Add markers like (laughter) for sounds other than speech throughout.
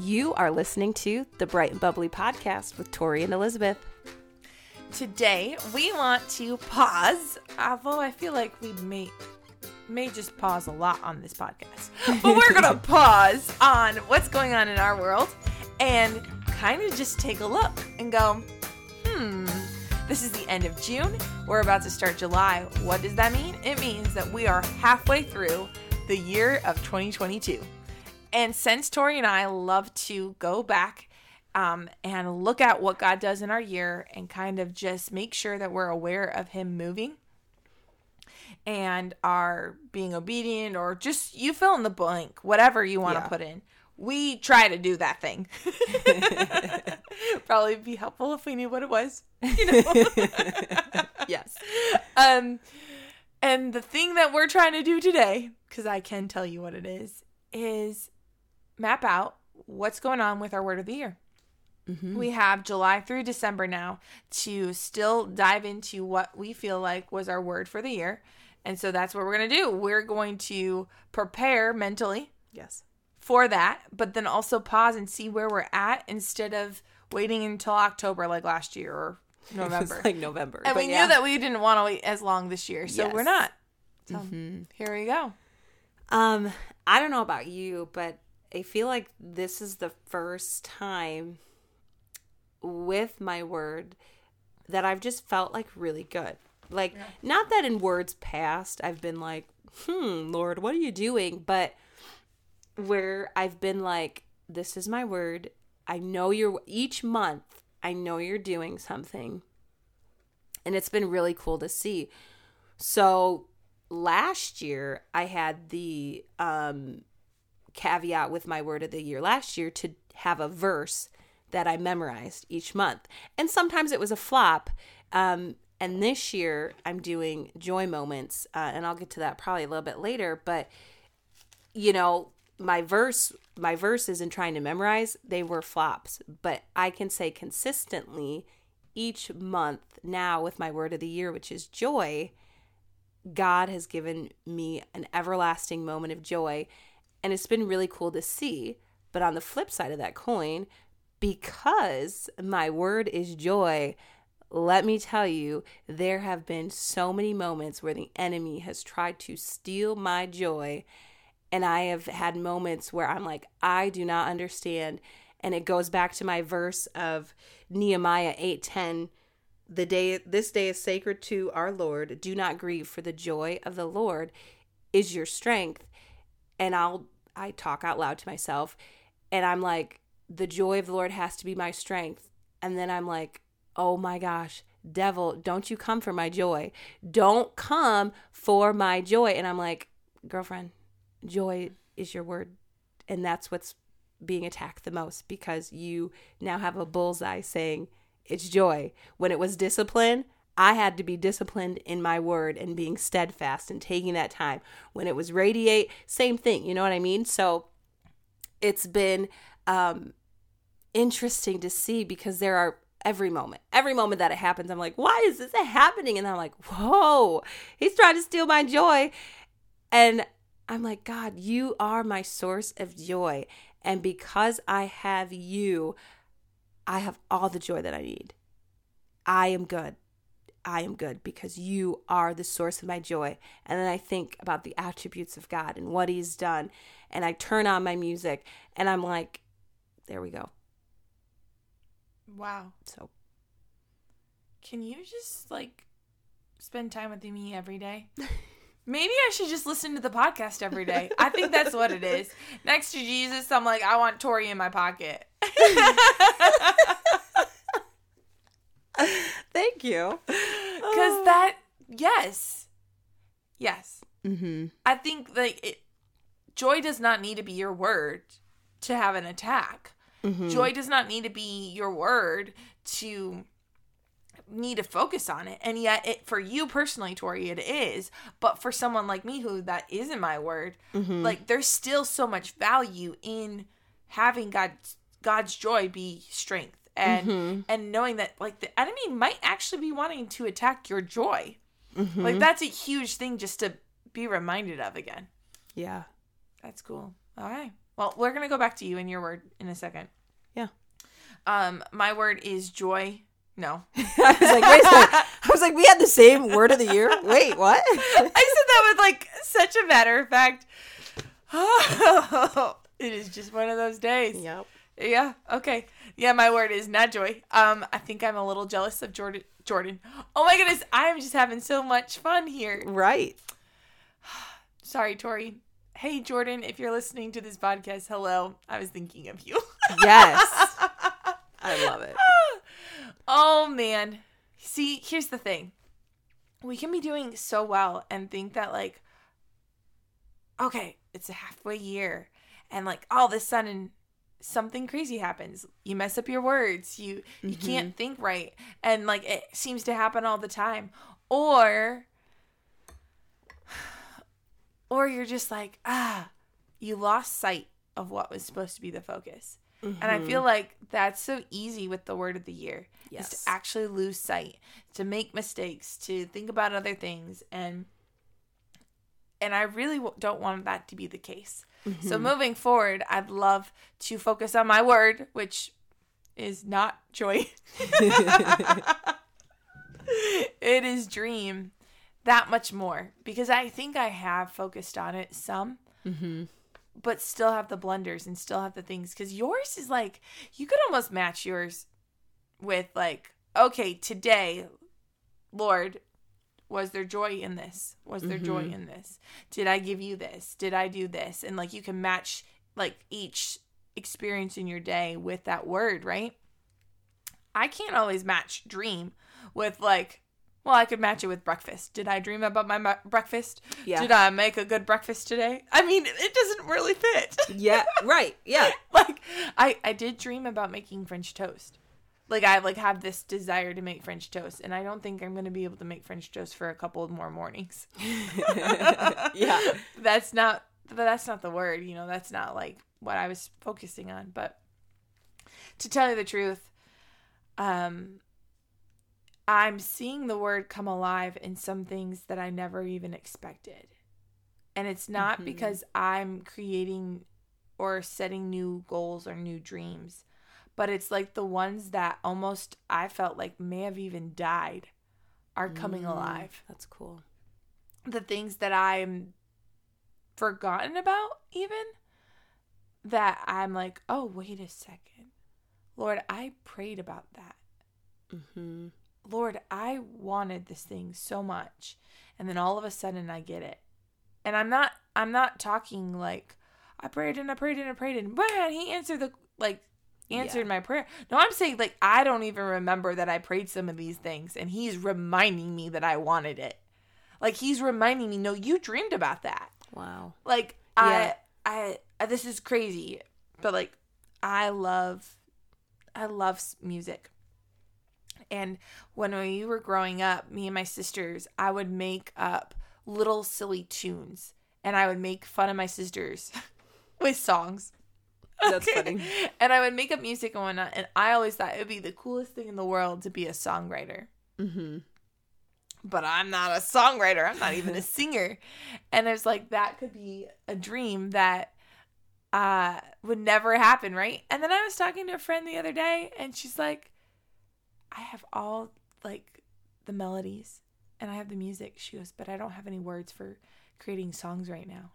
You are listening to the Bright and Bubbly podcast with Tori and Elizabeth. Today, we want to pause, although I feel like we may may just pause a lot on this podcast. But we're going (laughs) to pause on what's going on in our world and kind of just take a look and go, "Hmm, this is the end of June. We're about to start July. What does that mean? It means that we are halfway through the year of 2022. And since Tori and I love to go back um, and look at what God does in our year and kind of just make sure that we're aware of Him moving and are being obedient or just you fill in the blank, whatever you want to Yeah. put in. We try to do that thing. (laughs) Probably be helpful if we knew what it was. You know? (laughs) Yes. um, and the thing that we're trying to do today, because I can tell you what it is, is map out what's going on with our word of the year. We have July through December now to still dive into what we feel like was our word for the year. And so that's what we're going to do. We're going to prepare mentally Yes. for that, but then also pause and see where we're at instead of waiting until October like last year or (laughs) November. Like November. And we yeah. knew that we didn't want to wait as long this year, so we're not. So here we go. Um, I don't know about you, but I feel like this is the first time with my word that I've just felt like really good. Like, not that in words past I've been like, hmm, Lord, what are you doing? But where I've been like, this is my word. I know you're each month, I know you're doing something. And it's been really cool to see. So last year I had the um caveat with my word of the year last year to have a verse that I memorized each month. And sometimes it was a flop. Um and this year I'm doing joy moments uh, and I'll get to that probably a little bit later, but you know, my verse my verses in trying to memorize, they were flops, but I can say consistently each month now with my word of the year, which is joy, God has given me an everlasting moment of joy. And it's been really cool to see. But on the flip side of that coin, because my word is joy, let me tell you, there have been so many moments where the enemy has tried to steal my joy. And I have had moments where I'm like, I do not understand. And it goes back to my verse of Nehemiah 8:10 the day this day is sacred to our Lord. Do not grieve, for the joy of the Lord is your strength. And I'll I talk out loud to myself and I'm like, the joy of the Lord has to be my strength. And then I'm like, oh my gosh, devil, don't you come for my joy. Don't come for my joy. And I'm like, girlfriend, joy is your word. And that's what's being attacked the most because you now have a bullseye saying it's joy. When it was discipline, I had to be disciplined in my word and being steadfast and taking that time. When it was radiate, same thing. You know what I mean? So it's been um, interesting to see because there are every moment, every moment that it happens, I'm like, why is this happening? And I'm like, whoa, he's trying to steal my joy. And I'm like, God, you are my source of joy. And because I have you, I have all the joy that I need. I am good. I am good because you are the source of my joy. And then I think about the attributes of God and what He's done. And I turn on my music and I'm like, there we go. Wow. So, Can you just like spend time with me every day? (laughs) Maybe I should just listen to the podcast every day. I think that's what it is. (laughs) Next to Jesus, I'm like, I want Tori in my pocket. (laughs) thank you. Because (gasps) that, yes. Yes. Mm-hmm. I think like it, joy does not need to be your word to have an attack. Joy does not need to be your word to need to focus on it. And yet it for you personally, Tori, it is. But for someone like me who that isn't my word, like there's still so much value in having God's God's joy be strength and and knowing that like the enemy might actually be wanting to attack your joy. Like that's a huge thing just to be reminded of again. Yeah. That's cool. All right. Well, we're gonna go back to you and your word in a second. Yeah. Um, my word is joy. No. (laughs) I was like, wait. (laughs) I was like, we had the same word of the year. Wait, what? (laughs) I said that with like such a matter of fact. Oh, it is just one of those days. yep. Yeah. Okay. Yeah, my word is not joy. Um, I think I'm a little jealous of Jordan. Jordan. Oh my goodness, I'm just having so much fun here. Right. (sighs) Sorry, Tori. Hey, Jordan, if you're listening to this podcast, hello. I was thinking of you. (laughs) Yes. I love it. (sighs) oh man. See, here's the thing. We can be doing so well and think that like okay, it's a halfway year and like all of a sudden something crazy happens. You mess up your words. You you can't think right and like it seems to happen all the time. Or (sighs) or you're just like, ah, you lost sight of what was supposed to be the focus. And I feel like that's so easy with the word of the year. Is Yes. to actually lose sight, to make mistakes, to think about other things and and I really don't want that to be the case. So mm-hmm. moving forward, I'd love to focus on my word, which is not joy. (laughs) it is dream that much more because I think I have focused on it some, mm-hmm. but still have the blunders and still have the things. Because yours is like, you could almost match yours with, like, okay, today, Lord, was there joy in this? Was there joy mm-hmm. in this? Did I give you this? Did I do this? And like, you can match like each experience in your day with that word, right? I can't always match dream with like, well, I could match it with breakfast. Did I dream about my ma- breakfast? Yeah. Did I make a good breakfast today? I mean, it doesn't really fit. Yeah. Right. Yeah. (laughs) like, I I did dream about making French toast. Like I like have this desire to make French toast, and I don't think I'm gonna be able to make French toast for a couple more mornings. (laughs) Yeah. (laughs) that's not that's not the word you know that's not like what i was focusing on but to tell you the truth um i'm seeing the word come alive in some things that i never even expected and it's not Mhm. because i'm creating or setting new goals or new dreams but it's like the ones that almost i felt like may have even died are coming Mm, alive That's cool. the things that I'm forgotten about, even that I'm like, oh, wait a second. Lord, I prayed about that. Mm-hmm. Lord, I wanted this thing so much. And then all of a sudden I get it. And I'm not I'm not talking like I prayed and I prayed and I prayed and man, he answered the like answered Yeah. my prayer. No, I'm saying like I don't even remember that I prayed some of these things and he's reminding me that I wanted it. Like he's reminding me, no, you dreamed about that. Wow. Like Yeah. I, I, this is crazy, but like, I love, I love music. And when we were growing up, me and my sisters, I would make up little silly tunes, and I would make fun of my sisters (laughs) with songs. That's funny. And I would make up music and whatnot. And I always thought it would be the coolest thing in the world to be a songwriter Mm-hmm. but I'm not a songwriter. I'm not even a (laughs) singer. And it's like that could be a dream that uh would never happen, right? And then I was talking to a friend the other day and she's like I have all like the melodies and I have the music. She goes, "But I don't have any words for creating songs right now."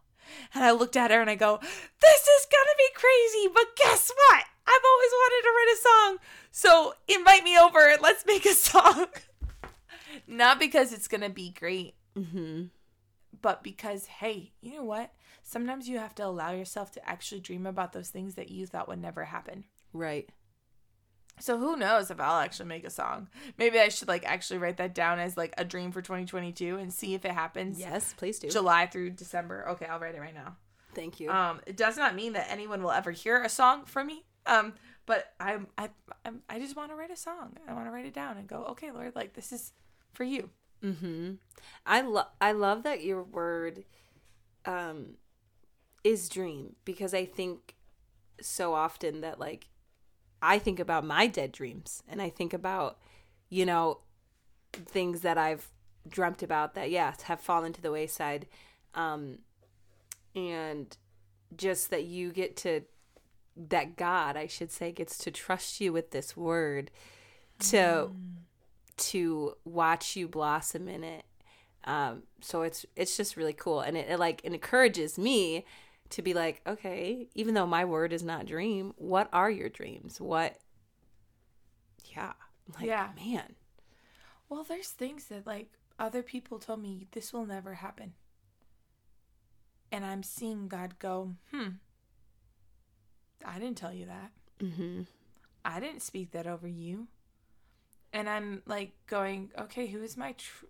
And I looked at her and I go, "This is to be crazy, but guess what? I've always wanted to write a song. So, invite me over and let's make a song." (laughs) Not because it's to be great, Mm-hmm. but because, hey, you know what? Sometimes you have to allow yourself to actually dream about those things that you thought would never happen. Right. So who knows if I'll actually make a song? Maybe I should like actually write that down as like a dream for 2022 and see if it happens. Yes, please do. July through December. Okay, I'll write it right now. Thank you. Um, it does not mean that anyone will ever hear a song from me. Um, but I'm I I'm, I just want to write a song. I want to write it down and go, okay, Lord, like this is for you. Mm-hmm. I love I love that your word um is dream because I think so often that like I think about my dead dreams and I think about you know things that I've dreamt about that yes have fallen to the wayside um and just that you get to that God, I should say, gets to trust you with this word to mm. to watch you blossom in it. Um, so it's it's just really cool, and it, it like it encourages me to be like, okay, even though my word is not dream, what are your dreams? What? Yeah, like, yeah, man. Well, there's things that like other people told me this will never happen, and I'm seeing God go, hmm I didn't tell you that. Mm-hmm. I didn't speak that over you. And I'm like going, okay, who is my tr-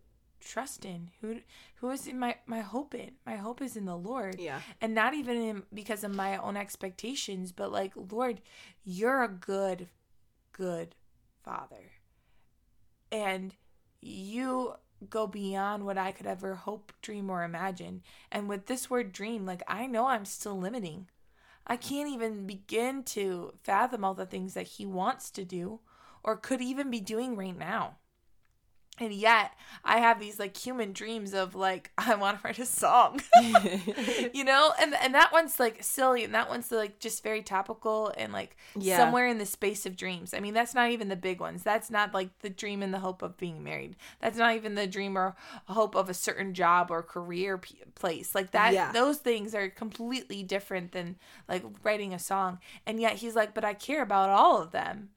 trust in? Who who is my my hope in? My hope is in the Lord. Yeah. And not even in, because of my own expectations, but like, Lord, you're a good, good Father, and you go beyond what I could ever hope, dream, or imagine. And with this word dream, like I know I'm still limiting. I can't even begin to fathom all the things that he wants to do or could even be doing right now and yet i have these like human dreams of like (laughs) i want to write a song. (laughs) (laughs) You know? And and that one's like silly and that one's like just very topical and like yeah. somewhere in the space of dreams. I mean that's not even the big ones. That's not like the dream and the hope of being married. That's not even the dream or hope of a certain job or career p- place. Like that yeah. those things are completely different than like writing a song. And yet he's like but i care about all of them.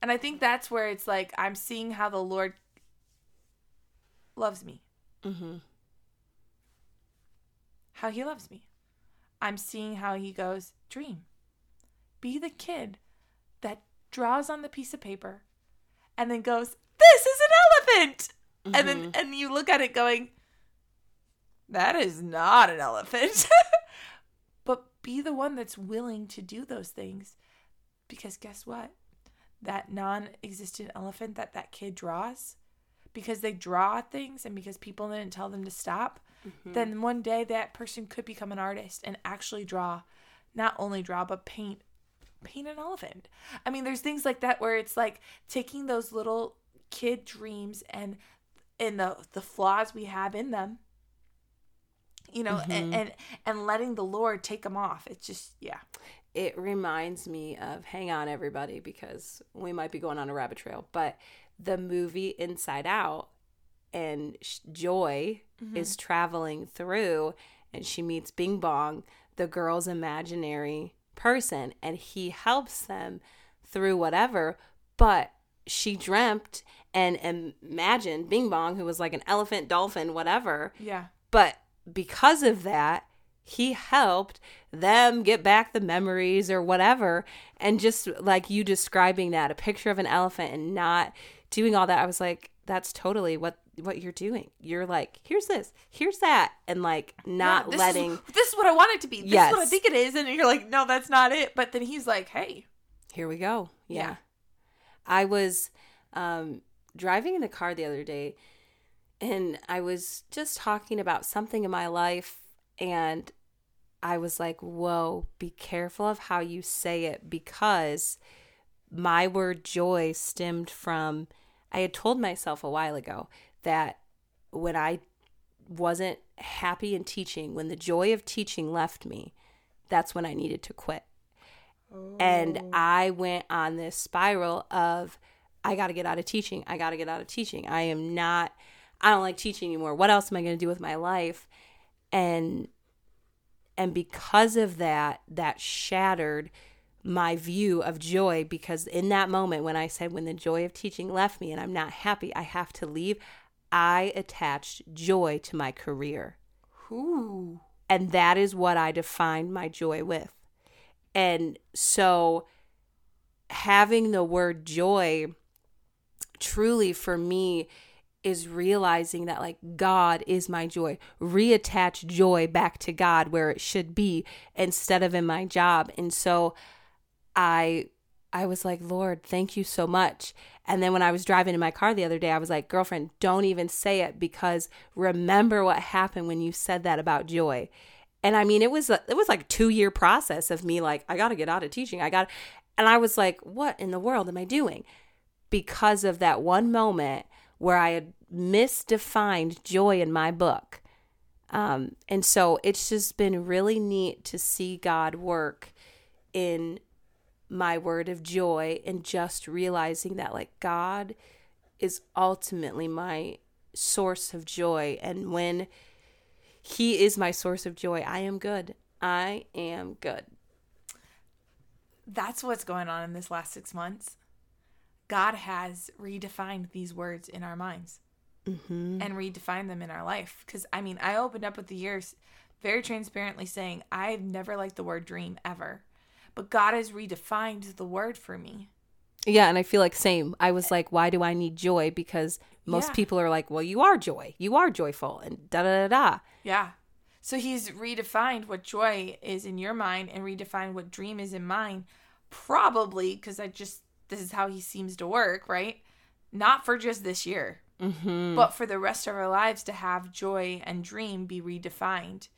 And I think that's where it's like I'm seeing how the Lord loves me. Mm-hmm. How he loves me. I'm seeing how he goes, dream. Be the kid that draws on the piece of paper and then goes, This is an elephant. Mm-hmm. And then mm-hmm. and you look at it going, That is not an elephant. (laughs) but be the one that's willing to do those things. Because guess what? That non existent elephant that that kid draws, because they draw things and because people didn't tell them to stop, mm-hmm. then one day that person could become an artist and actually draw, not only draw, but paint paint an elephant. I mean, there's things like that where it's like taking those little kid dreams and and the the flaws we have in them you know mm-hmm. and, and and letting the lord take them off it's just yeah it reminds me of hang on everybody because we might be going on a rabbit trail but the movie Inside Out, and Joy mm-hmm. is traveling through and she meets Bing Bong, the girl's imaginary person, and he helps them through whatever. But she dreamt and imagined Bing Bong, who was like an elephant, dolphin, whatever. Yeah. But because of that, he helped them get back the memories or whatever. And just like you describing that, a picture of an elephant and not doing all that, I was like, that's totally what what you're doing. You're like, here's this, here's that, and like not yeah, letting. Is, (laughs) this is what I want it to be. This yes. is what I think it is, and you're like, no, that's not it. But then he's like, hey, here we go. Yeah, yeah. I was um, driving in the car the other day, and I was just talking about something in my life, and I was like, whoa, be careful of how you say it because my word joy stemmed from I had told myself a while ago that when I wasn't happy in teaching, when the joy of teaching left me, that's when I needed to quit. Oh. And I went on this spiral of I got to get out of teaching. I got to get out of teaching. I am not I don't like teaching anymore. What else am I going to do with my life? And and because of that, that shattered my view of joy because in that moment when I said, when the joy of teaching left me and I'm not happy, I have to leave, I attached joy to my career. Ooh. And that is what I defined my joy with. And so having the word joy truly for me is realizing that like God is my joy. Reattach joy back to God where it should be instead of in my job. And so I I was like, Lord, thank you so much. And then when I was driving in my car the other day, I was like, girlfriend, don't even say it because remember what happened when you said that about joy. And I mean, it was it was like a two year process of me like, I got to get out of teaching. I got, and I was like, what in the world am I doing? Because of that one moment where I had misdefined joy in my book. Um, and so it's just been really neat to see God work in my word of joy and just realizing that, like, God is ultimately my source of joy. And when He is my source of joy, I am good. I am good. That's what's going on in this last six months. God has redefined these words in our minds Mm-hmm. and redefined them in our life. Because, I mean, I opened up with the years very transparently saying, I've never liked the word dream ever. But God has redefined the word for me. Yeah, and I feel like same. I was like, why do I need joy? Because most Yeah. people are like, well, you are joy. You are joyful and da da da da. Yeah. So he's redefined what joy is in your mind and redefined what dream is in mine. Probably because I just, this is how he seems to work, right? Not for just this year, Mm-hmm. but for the rest of our lives to have joy and dream be redefined.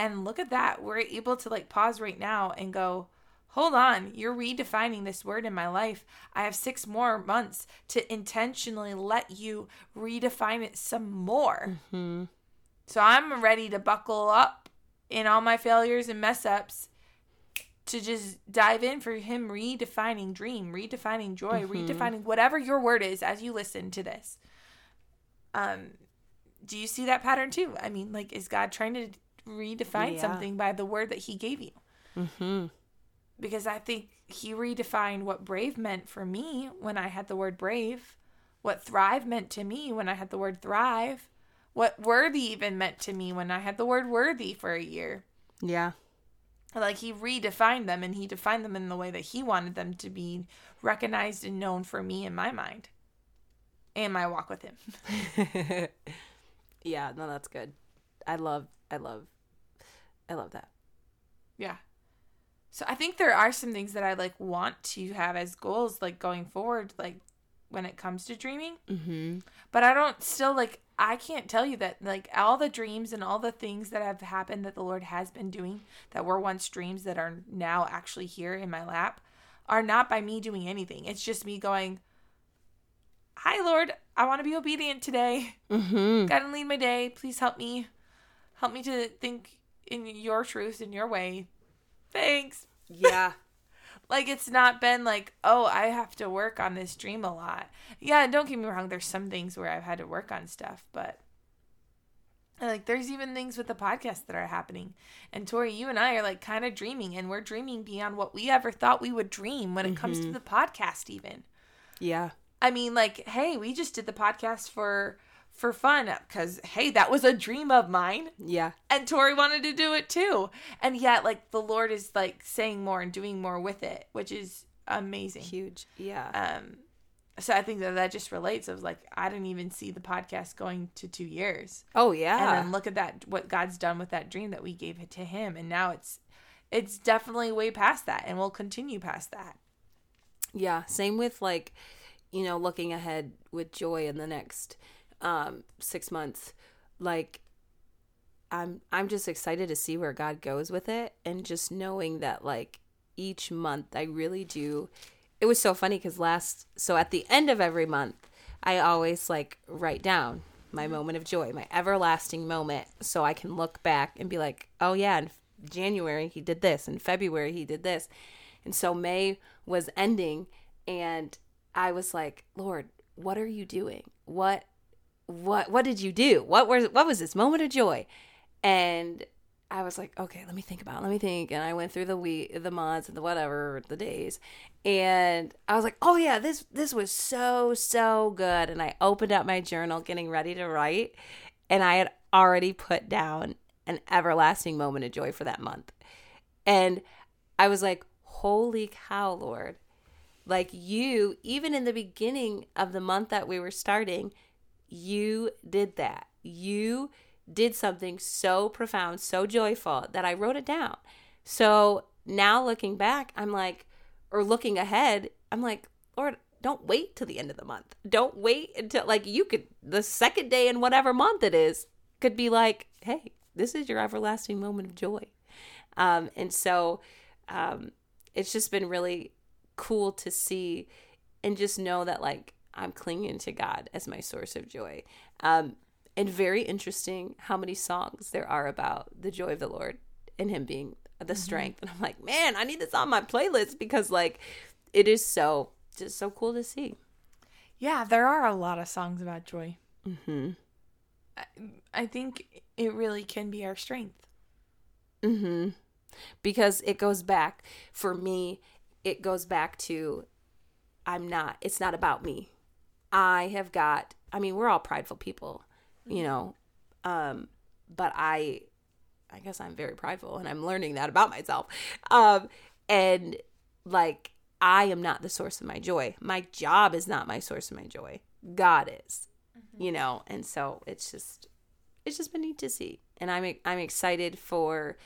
And look at that. We're able to like pause right now and go, hold on, you're redefining this word in my life. I have six more months to intentionally let you redefine it some more. hmm So I'm ready to buckle up in all my failures and mess ups to just dive in for him redefining dream, redefining joy, redefining whatever your word is as you listen to this. Um do you see that pattern too? I mean, like is God trying to redefine Yeah. something by the word that he gave you? Mm-hmm. Because I think he redefined what brave meant for me when I had the word brave, what thrive meant to me when I had the word thrive, what worthy even meant to me when I had the word worthy for a year. Yeah. Like he redefined them and he defined them in the way that he wanted them to be recognized and known for me in my mind and my walk with him. (laughs) yeah, no, that's good. I love, I love, I love that. Yeah. So I think there are some things that I like want to have as goals like going forward like when it comes to dreaming. Mm-hmm. But I don't still like I can't tell you that like all the dreams and all the things that have happened that the Lord has been doing that were once dreams that are now actually here in my lap are not by me doing anything. It's just me going, "Hi Lord, I want to be obedient today. Mm-hmm. God lead my day. Please help me. Help me to think in your truth in your way. Thanks." Yeah. (laughs) Like it's not been like, oh, I have to work on this dream a lot. Yeah, don't get me wrong, there's some things where I've had to work on stuff, but like there's even things with the podcast that are happening. And Tori, you and I are like kind of dreaming and we're dreaming beyond what we ever thought we would dream when it comes to mm-hmm. the podcast even. Yeah. I mean, like, hey, we just did the podcast for for fun because hey, that was a dream of mine Yeah. and Tori wanted to do it too. And yet, like the Lord is like saying more and doing more with it, which is amazing. Huge. Yeah. Um, so I think that that just relates. I was like, I didn't even see the podcast going to two years, oh yeah. and then look at that, what God's done with that dream that we gave it to Him, and now it's, it's definitely way past that, and we'll continue past that. Yeah, same with like, you know, looking ahead with joy in the next um 6 months. Like I'm I'm just excited to see where God goes with it and just knowing that like each month I really do It was so funny cuz last so at the end of every month I always like write down my moment of joy, my everlasting moment so I can look back and be like, "Oh yeah, in January he did this, in February he did this." And so May was ending and I was like, "Lord, what are you doing? What what what did you do? What was what was this moment of joy?" And I was like, "Okay, let me think about. It. Let me think." And I went through the week, the months, and the whatever, the days, and I was like, "Oh yeah, this this was so so good." And I opened up my journal, getting ready to write, and I had already put down an everlasting moment of joy for that month, and I was like, "Holy cow, Lord!" Like you, even in the beginning of the month that we were starting, you did that. You did something so profound, so joyful that I wrote it down. So now looking back, I'm like, or looking ahead, I'm like, Lord, don't wait till the end of the month. Don't wait until, like, you could, the second day in whatever month it is, could be like, hey, this is your everlasting moment of joy. Um, and so um, it's just been really cool to see and just know that, like, I'm clinging to God as my source of joy. Um, and very interesting how many songs there are about the joy of the Lord and Him being the strength. And I'm like, man, I need this on my playlist because like it is so just so cool to see. Yeah, there are a lot of songs about joy. Mm-hmm. I, I think it really can be our strength. Mm-hmm. Because it goes back for me, it goes back to I'm not it's not about me. I have got I mean, we're all prideful people, you know. Um, but I I guess I'm very prideful and I'm learning that about myself. Um, and like I am not the source of my joy. My job is not my source of my joy. God is. You know, and so it's just it's just been neat to see. And I'm I'm excited for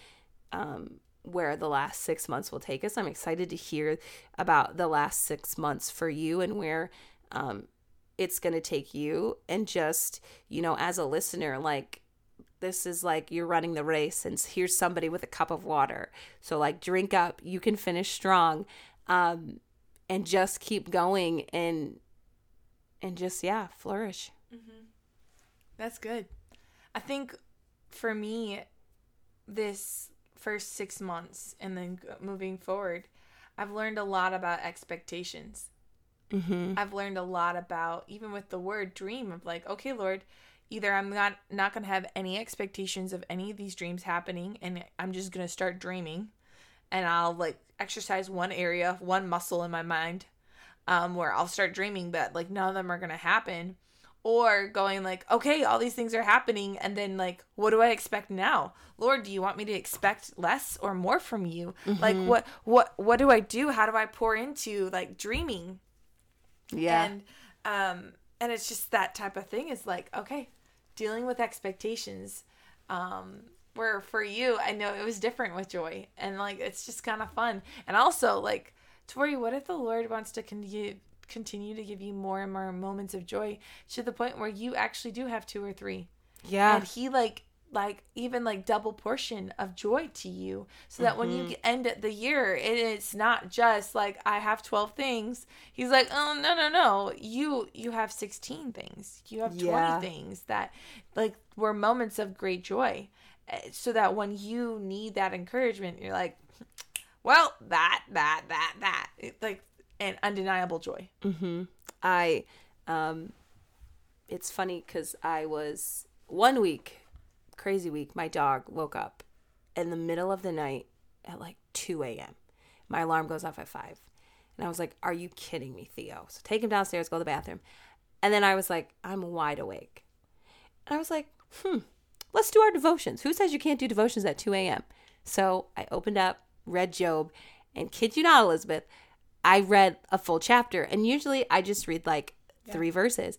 um where the last 6 months will take us. I'm excited to hear about the last 6 months for you and where um it's going to take you and just, you know, as a listener like this is like you're running the race and here's somebody with a cup of water so like drink up you can finish strong um and just keep going and and just yeah flourish That's good. I think for me, this first six months and then moving forward, I've learned a lot about expectations. Mm-hmm. I've learned a lot about even with the word dream of like, okay, Lord, either I'm not not gonna have any expectations of any of these dreams happening, and I'm just gonna start dreaming, and I'll like exercise one area, one muscle in my mind, um, where I'll start dreaming, but like none of them are gonna happen, or going like, okay, all these things are happening, and then like, what do I expect now? Lord, do you want me to expect less or more from you? Like, what what what do I do? How do I pour into like dreaming? Yeah. And um and it's just that type of thing is like okay dealing with expectations um where for you i know it was different with joy. And like it's just kind of fun. And also like tori what if the lord wants to continue continue to give you more and more moments of joy to the point where you actually do have two or three? Yeah. And he like like even like double portion of joy to you so that when you end the year it is not just like i have 12 things. He's like oh no no no. You you have 16 things. You have 20 Yeah. things that like were moments of great joy. Eh, so that when you need that encouragement you're like well that that that that. Like an undeniable joy. Mm-hmm. I, um, it's funny because I was one week, crazy week. My dog woke up in the middle of the night at like 2 a.m. My alarm goes off at 5. And I was like, Are you kidding me, Theo? So take him downstairs, go to the bathroom. And then I was like, I'm wide awake. And I was like, hmm, let's do our devotions. Who says you can't do devotions at 2 a.m.? So I opened up, read Job, and kid you not, Elizabeth, I read a full chapter. And usually I just read like three verses.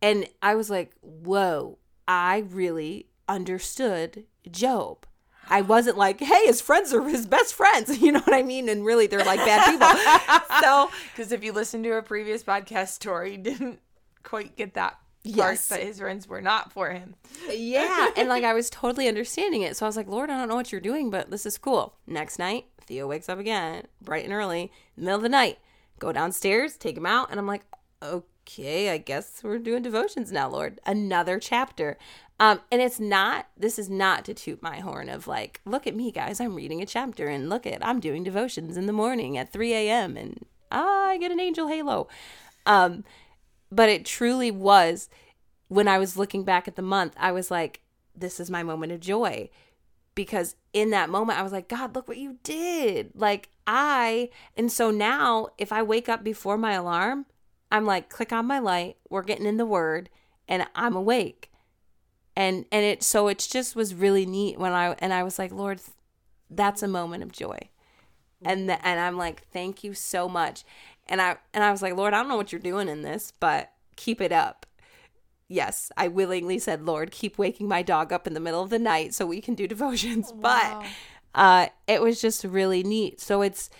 And I was like, whoa, I really understood Job. I wasn't like, hey, his friends are his best friends. (laughs) You know what I mean? And really, they're like bad people. (laughs) so, because if you listen to a previous podcast Tori didn't quite get that part Yes. that his friends were not for him yeah. (laughs) And like, I was totally understanding it. So I was like, Lord, I don't know what you're doing, but this is cool. Next night, Theo wakes up again, bright and early, middle of the night. Go downstairs, take him out. And I'm like, okay, I guess we're doing devotions now, Lord. Another chapter. Um, and it's not, this is not to toot my horn of like, look at me, guys, I'm reading a chapter and look at, I'm doing devotions in the morning at 3 a.m. and ah, I get an angel halo. Um, but it truly was when I was looking back at the month, I was like, this is my moment of joy. Because in that moment, I was like, God, look what you did. Like, I, and so now if I wake up before my alarm, I'm like, click on my light, we're getting in the word, and I'm awake. And, and it, so it just was really neat when I, and I was like, Lord, that's a moment of joy. And, the, and I'm like, thank you so much. And I, and I was like, Lord, I don't know what you're doing in this, but keep it up yes, I willingly said, Lord, keep waking my dog up in the middle of the night so we can do (laughs) devotions. Wow. But uh, it was just really neat. So it's,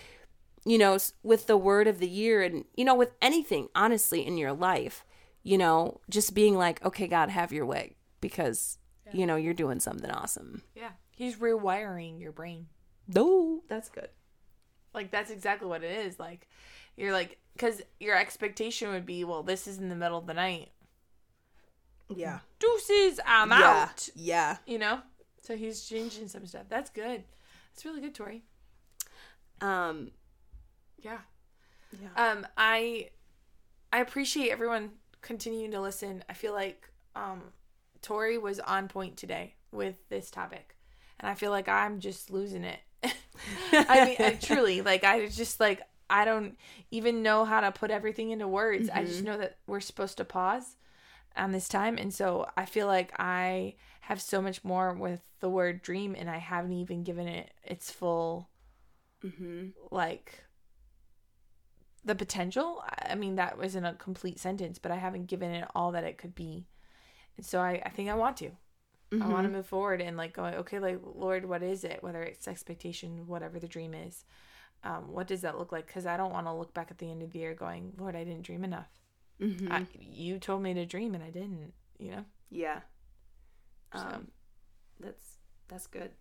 you know, with the word of the year and, you know, with anything, honestly, in your life, you know, just being like, okay, God, have your way because, you know, you're doing something awesome. yeah he's rewiring your brain No, that's good. like that's exactly what it is like you're like because your expectation would be well this is in the middle of the night Yeah. deuces, I'm yeah. out. Yeah. You know? So he's changing some stuff. That's good. That's really good, Tori. Um. Yeah. Yeah. Um, I I appreciate everyone continuing to listen. I feel like um Tori was on point today with this topic. And I feel like I'm just losing it. (laughs) I mean, I, truly, (laughs) like I just like I don't even know how to put everything into words. I just know that we're supposed to pause on this time, and so I feel like I have so much more with the word dream, and I haven't even given it its full Mm-hmm. like the potential. I mean, that wasn't a complete sentence, but I haven't given it all that it could be. And so I, I think I want to. I want to move forward and like going, okay, like, Lord, what is it? Whether it's expectation, whatever the dream is, um, what does that look like? Because I don't want to look back at the end of the year going, Lord, I didn't dream enough. Mm-hmm. I, you told me to dream and I didn't, you know? yeah. So. Um. That's that's good.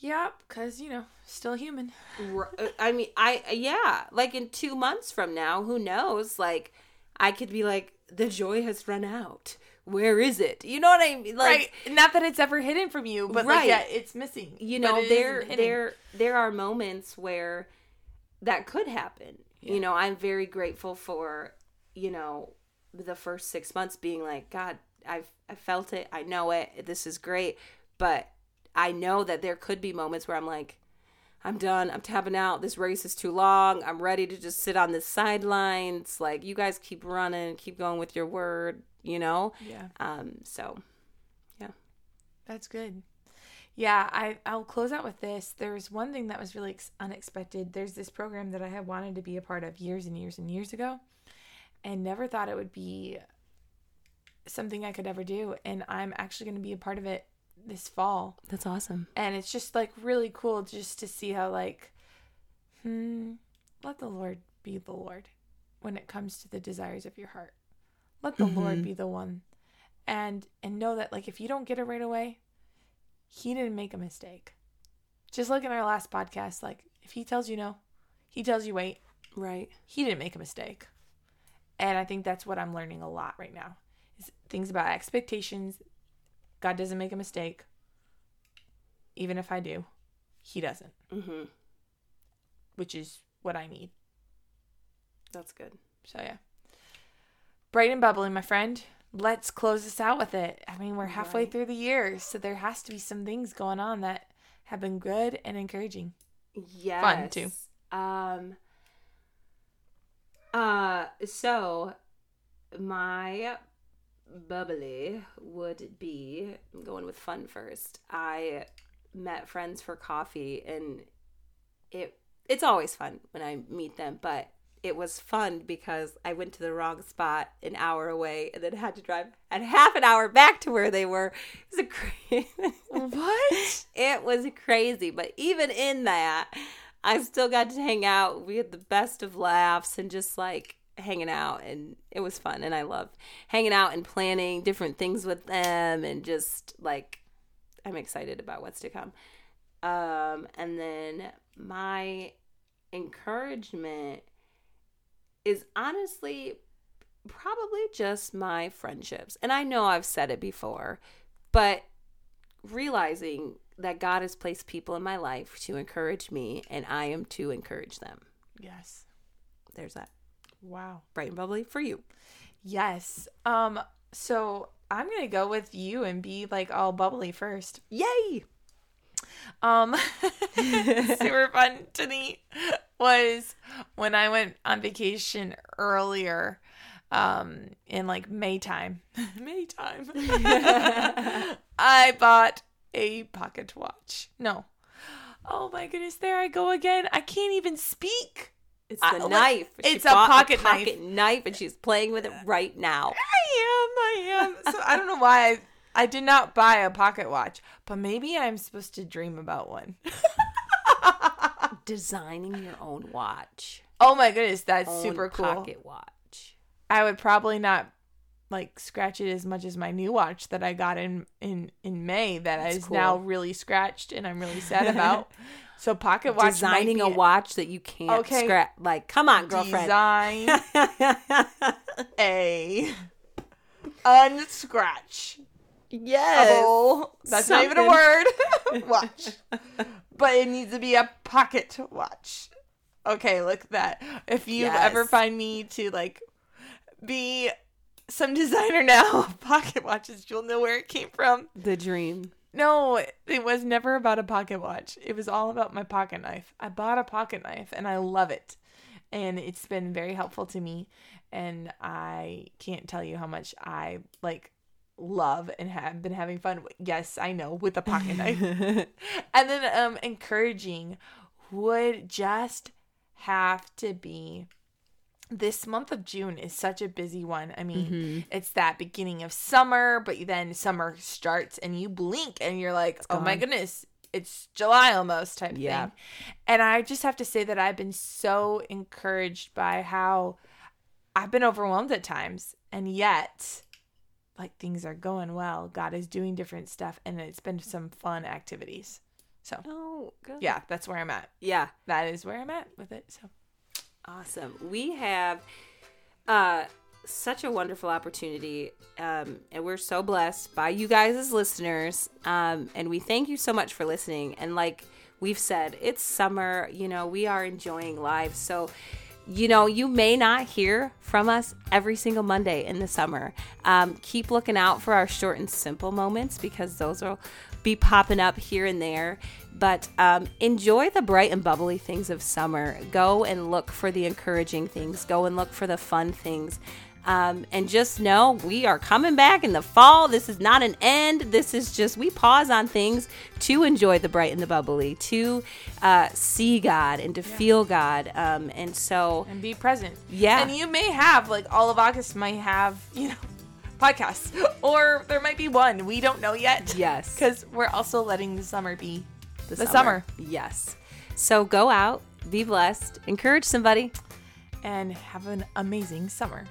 Yep, because, you know, still human. Uh, I mean, I yeah, like in two months from now, who knows? Like, I could be like, the joy has run out. Where is it? You know what I mean? Like, right. Not that it's ever hidden from you, but Right. like, yeah, it's missing. you know, there there there are moments where that could happen. Yeah. You know, I'm very grateful for you know the first six months being like, God, I've I felt it, I know it, this is great, but I know that there could be moments where I'm like, I'm done. I'm tapping out. This race is too long. I'm ready to just sit on the sidelines. Like you guys keep running, keep going with your word, you know? Yeah. Um so yeah. That's good. Yeah, I I'll close out with this. There's one thing that was really ex- unexpected. There's this program that I had wanted to be a part of years and years and years ago, and never thought it would be something I could ever do. And I'm actually going to be a part of it this fall, that's awesome. and it's just like really cool just to see how like, hmm, let the Lord be the Lord when it comes to the desires of your heart. Let the Lord Mhm. be the one, and and know that like if you don't get it right away, he didn't make a mistake. Just like in our last podcast, like if he tells you no, he tells you wait, Right. he didn't make a mistake. And I think that's what I'm learning a lot right now. Is things about expectations. God doesn't make a mistake. Even if I do, he doesn't, Mhm. which is what I need. That's good. So yeah. Bright and bubbly, my friend. Let's close this out with it. I mean, we're halfway Right. through the year, so there has to be some things going on that have been good and encouraging. Yes. Fun, too. Um uh so my bubbly would be I'm going with fun first. I met friends for coffee and it it's always fun when I meet them, but it was fun because I went to the wrong spot an hour away and then had to drive at half an hour back to where they were. (laughs) It was a crazy What? (laughs) it was crazy. But even in that, I still got to hang out. We had the best of laughs and just like hanging out. And it was fun. And I love hanging out and planning different things with them. And just like, I'm excited about what's to come. Um, and then my encouragement is honestly probably just my friendships. And I know I've said it before, but realizing that God has placed people in my life to encourage me and I am to encourage them. Yes. There's that Wow. bright and bubbly for you. Yes. Um. So I'm gonna go with you and be like all bubbly first. Yay! Um, (laughs) super fun to me was when I went on vacation earlier, um, in like May time. (laughs) May time. (laughs) I bought a pocket watch. No. Oh my goodness, there I go again. I can't even speak. It's I- the look, knife. She it's a bought pocket knife. knife and she's playing with it right now. I am, I am. So I don't know why I, I did not buy a pocket watch, but maybe I'm supposed to dream about one. (laughs) Designing your own watch. Oh my goodness, that's Own super cool. Pocket watch. I would probably not like scratch it as much as my new watch that I got in in in May that That's is cool. now really scratched and I'm really (laughs) sad about. So pocket watch Designing a watch that you can't Okay. scratch. Like, come on, girlfriend. Design (laughs) a unscratch. Yes. That's not even a word. (laughs) (laughs) watch. But it needs to be a pocket watch. Okay, look at that. If you Yes. ever find me to like be some designer now pocket watches, you'll know where it came from. The dream. No, it was never about a pocket watch. It was all about my pocket knife. I bought a pocket knife and I love it. And it's been very helpful to me. And I can't tell you how much I like love and have been having fun. with- Yes, I know, with a pocket knife. (laughs) And then um encouraging would just have to be this month of June is such a busy one. I mean, it's that beginning of summer, but then summer starts and you blink and you're like, "Oh my goodness, it's July almost" type Yeah. thing. And I just have to say that I've been so encouraged by how I've been overwhelmed at times and yet like things are going well. God is doing different stuff and it's been some fun activities. So, Oh, yeah, that's where I'm at. Yeah. That is where I'm at with it. So, Awesome. We have uh, such a wonderful opportunity, um, and we're so blessed by you guys as listeners. Um, and we thank you so much for listening. And like we've said, it's summer. You know, we are enjoying life. So, you know, you may not hear from us every single Monday in the summer. Um, keep looking out for our short and simple moments because those will be popping up here and there. But um, enjoy the bright and bubbly things of summer. Go and look for the encouraging things. Go and look for the fun things. Um, and just know we are coming back in the fall. This is not an end. This is just, we pause on things to enjoy the bright and the bubbly, to uh, see God and to feel God. Um, and so, and be present. Yeah. And you may have like all of August might have, you know, (laughs) podcasts (laughs) or there might be one. We don't know yet. Yes. (laughs) Cuz we're also letting the summer be the, summer. Yes. So go out, be blessed, encourage somebody. and have an amazing summer.